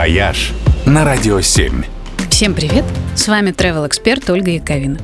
«Вояж» на Радио 7. Всем привет! С вами travel эксперт Ольга Яковина.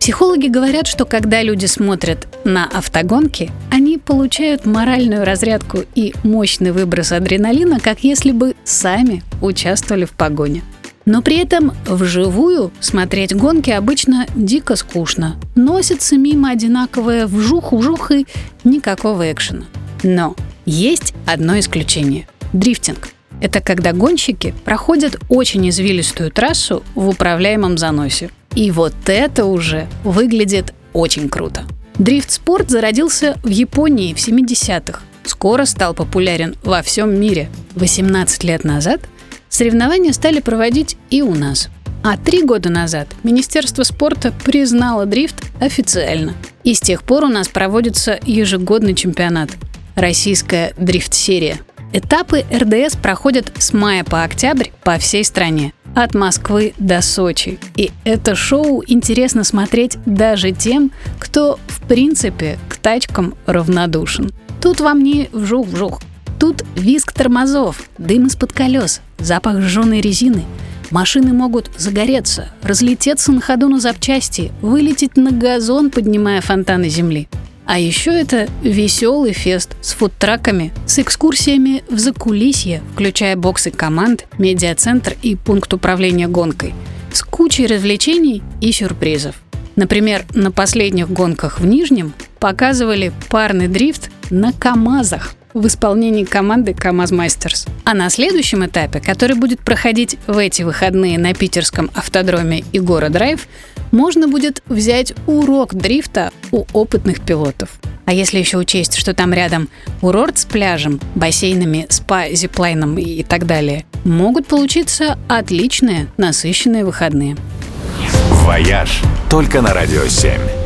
Психологи говорят, что когда люди смотрят на автогонки, они получают моральную разрядку и мощный выброс адреналина, как если бы сами участвовали в погоне. Но при этом вживую смотреть гонки обычно дико скучно. Носится мимо одинаковое вжух-вжух и никакого экшена. Но есть одно исключение – дрифтинг. Это когда гонщики проходят очень извилистую трассу в управляемом заносе. И вот это уже выглядит очень круто. Дрифт-спорт зародился в Японии в 70-х. Скоро стал популярен во всем мире. 18 лет назад соревнования стали проводить и у нас. А три года назад Министерство спорта признало дрифт официально. И с тех пор у нас проводится ежегодный чемпионат – Российская дрифт-серия. Этапы РДС проходят с мая по октябрь по всей стране. От Москвы до Сочи. И это шоу интересно смотреть даже тем, кто в принципе к тачкам равнодушен. Тут вам не вжух-вжух. Тут визг тормозов, дым из-под колес, запах сжженной резины. Машины могут загореться, разлететься на ходу на запчасти, вылететь на газон, поднимая фонтаны земли. А еще это веселый фест с фудтраками, с экскурсиями в закулисье, включая боксы команд, медиацентр и пункт управления гонкой, с кучей развлечений и сюрпризов. Например, на последних гонках в Нижнем показывали парный дрифт на КАМАЗах в исполнении команды КАМАЗ Мастерс. А на следующем этапе, который будет проходить в эти выходные на питерском автодроме Игора Драйв, можно будет взять урок дрифта у опытных пилотов. А если еще учесть, что там рядом курорт с пляжем, бассейнами, спа, зиплайном и так далее, могут получиться отличные, насыщенные выходные. «Вояж» только на «Радио 7».